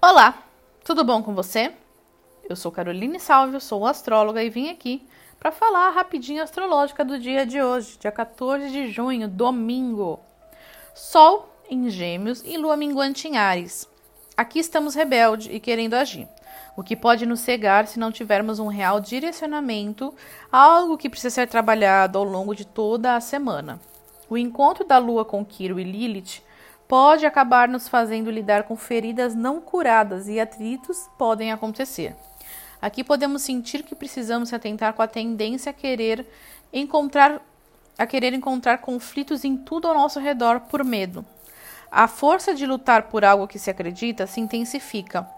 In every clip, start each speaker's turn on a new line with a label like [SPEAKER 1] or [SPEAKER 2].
[SPEAKER 1] Olá, tudo bom com você? Eu sou Caroline Salvio, sou astróloga e vim aqui para falar rapidinho astrológica do dia de hoje, dia 14 de junho, domingo. Sol em Gêmeos e Lua minguante em Ares. Aqui estamos rebelde e querendo agir, o que pode nos cegar se não tivermos um real direcionamento, algo que precisa ser trabalhado ao longo de toda a semana. O encontro da Lua com Quiro e Lilith pode acabar nos fazendo lidar com feridas não curadas e atritos podem acontecer. Aqui podemos sentir que precisamos se atentar com a tendência a querer encontrar a querer encontrar conflitos em tudo ao nosso redor por medo. A força de lutar por algo que se acredita se intensifica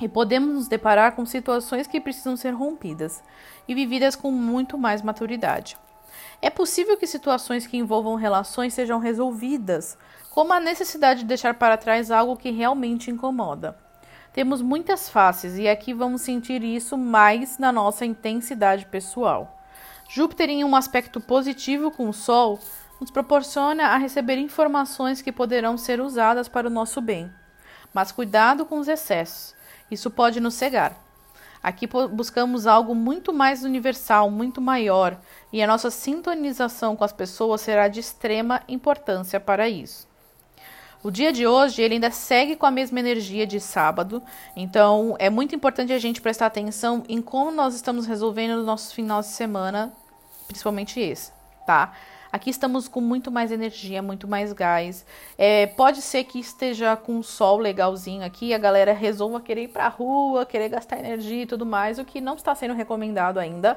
[SPEAKER 1] e podemos nos deparar com situações que precisam ser rompidas e vividas com muito mais maturidade. É possível que situações que envolvam relações sejam resolvidas, como a necessidade de deixar para trás algo que realmente incomoda. Temos muitas faces e aqui vamos sentir isso mais na nossa intensidade pessoal. Júpiter, em um aspecto positivo com o Sol, nos proporciona a receber informações que poderão ser usadas para o nosso bem. Mas cuidado com os excessos, isso pode nos cegar. Aqui buscamos algo muito mais universal, muito maior, e a nossa sintonização com as pessoas será de extrema importância para isso. O dia de hoje ele ainda segue com a mesma energia de sábado, então é muito importante a gente prestar atenção em como nós estamos resolvendo os nossos finais de semana, principalmente esse, tá? Aqui estamos com muito mais energia, muito mais gás. É, pode ser que esteja com um sol legalzinho aqui, a galera resolva querer ir pra rua, querer gastar energia e tudo mais, o que não está sendo recomendado ainda.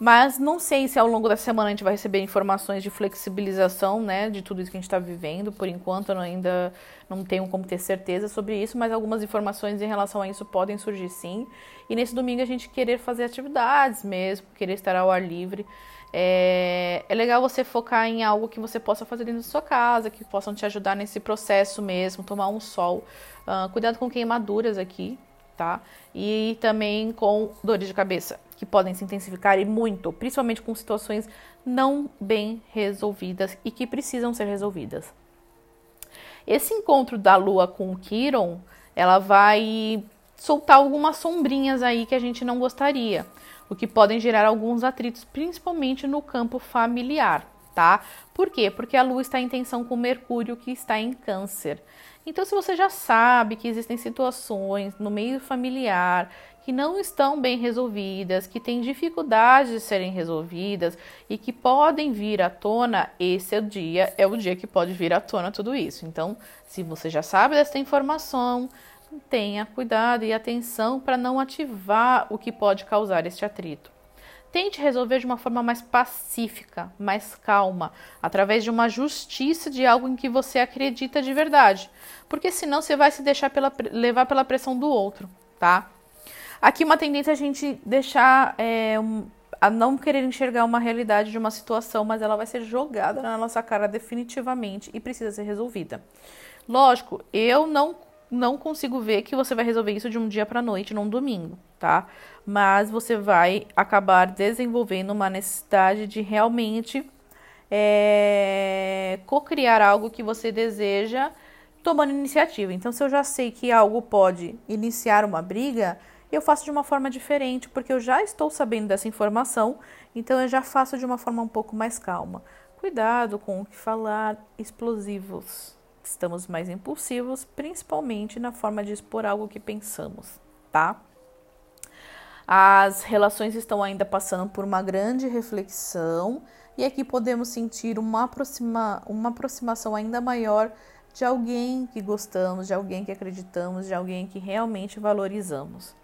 [SPEAKER 1] Mas não sei se ao longo da semana a gente vai receber informações de flexibilização, né, de tudo isso que a gente está vivendo. Por enquanto, eu ainda não tenho como ter certeza sobre isso, mas algumas informações em relação a isso podem surgir sim. E nesse domingo a gente querer fazer atividades mesmo, querer estar ao ar livre. É, é legal você focar em algo que você possa fazer dentro da sua casa, que possam te ajudar nesse processo mesmo, tomar um sol. Uh, cuidado com queimaduras aqui, tá? E também com dores de cabeça, que podem se intensificar e muito, principalmente com situações não bem resolvidas e que precisam ser resolvidas. Esse encontro da Lua com o Quiron, ela vai soltar algumas sombrinhas aí que a gente não gostaria, o que podem gerar alguns atritos, principalmente no campo familiar, tá? Por quê? Porque a Lua está em tensão com Mercúrio, que está em Câncer. Então, se você já sabe que existem situações no meio familiar que não estão bem resolvidas, que têm dificuldades de serem resolvidas e que podem vir à tona, esse é o dia, é o dia que pode vir à tona tudo isso. Então, se você já sabe dessa informação, tenha cuidado e atenção para não ativar o que pode causar este atrito. Tente resolver de uma forma mais pacífica, mais calma, através de uma justiça de algo em que você acredita de verdade, porque senão você vai se deixar pela, levar pela pressão do outro, tá? Aqui uma tendência a gente deixar é, um, a não querer enxergar uma realidade de uma situação, mas ela vai ser jogada na nossa cara definitivamente e precisa ser resolvida. Lógico, eu não não consigo ver que você vai resolver isso de um dia para noite, num domingo, tá? Mas você vai acabar desenvolvendo uma necessidade de realmente é, co-criar algo que você deseja tomando iniciativa. Então, se eu já sei que algo pode iniciar uma briga, eu faço de uma forma diferente, porque eu já estou sabendo dessa informação, então eu já faço de uma forma um pouco mais calma. Cuidado com o que falar explosivos. Estamos mais impulsivos, principalmente na forma de expor algo que pensamos, tá? As relações estão ainda passando por uma grande reflexão e aqui podemos sentir uma, aproxima, uma aproximação ainda maior de alguém que gostamos, de alguém que acreditamos, de alguém que realmente valorizamos.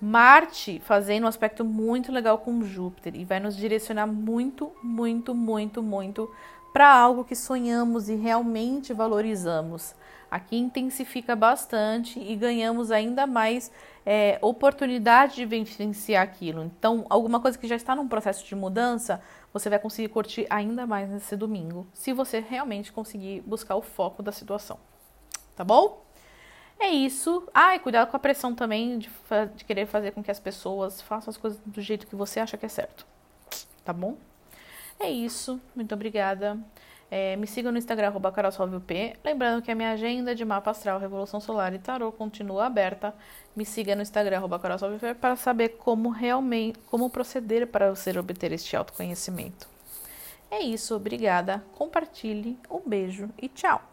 [SPEAKER 1] Marte fazendo um aspecto muito legal com Júpiter e vai nos direcionar muito, muito, muito, muito para algo que sonhamos e realmente valorizamos. Aqui intensifica bastante e ganhamos ainda mais é, oportunidade de vivenciar aquilo. Então, alguma coisa que já está num processo de mudança, você vai conseguir curtir ainda mais nesse domingo, se você realmente conseguir buscar o foco da situação. Tá bom? É isso. Ah, e cuidado com a pressão também de, de querer fazer com que as pessoas façam as coisas do jeito que você acha que é certo. Tá bom? É isso. Muito obrigada. É, me siga no Instagram, arroba carolsalviop. Lembrando que a minha agenda de mapa astral, Revolução Solar e Tarô continua aberta. Me siga no Instagram, arroba carolsalviop, para saber como realmente, como proceder para você obter este autoconhecimento. É isso, obrigada. Compartilhe, um beijo e tchau!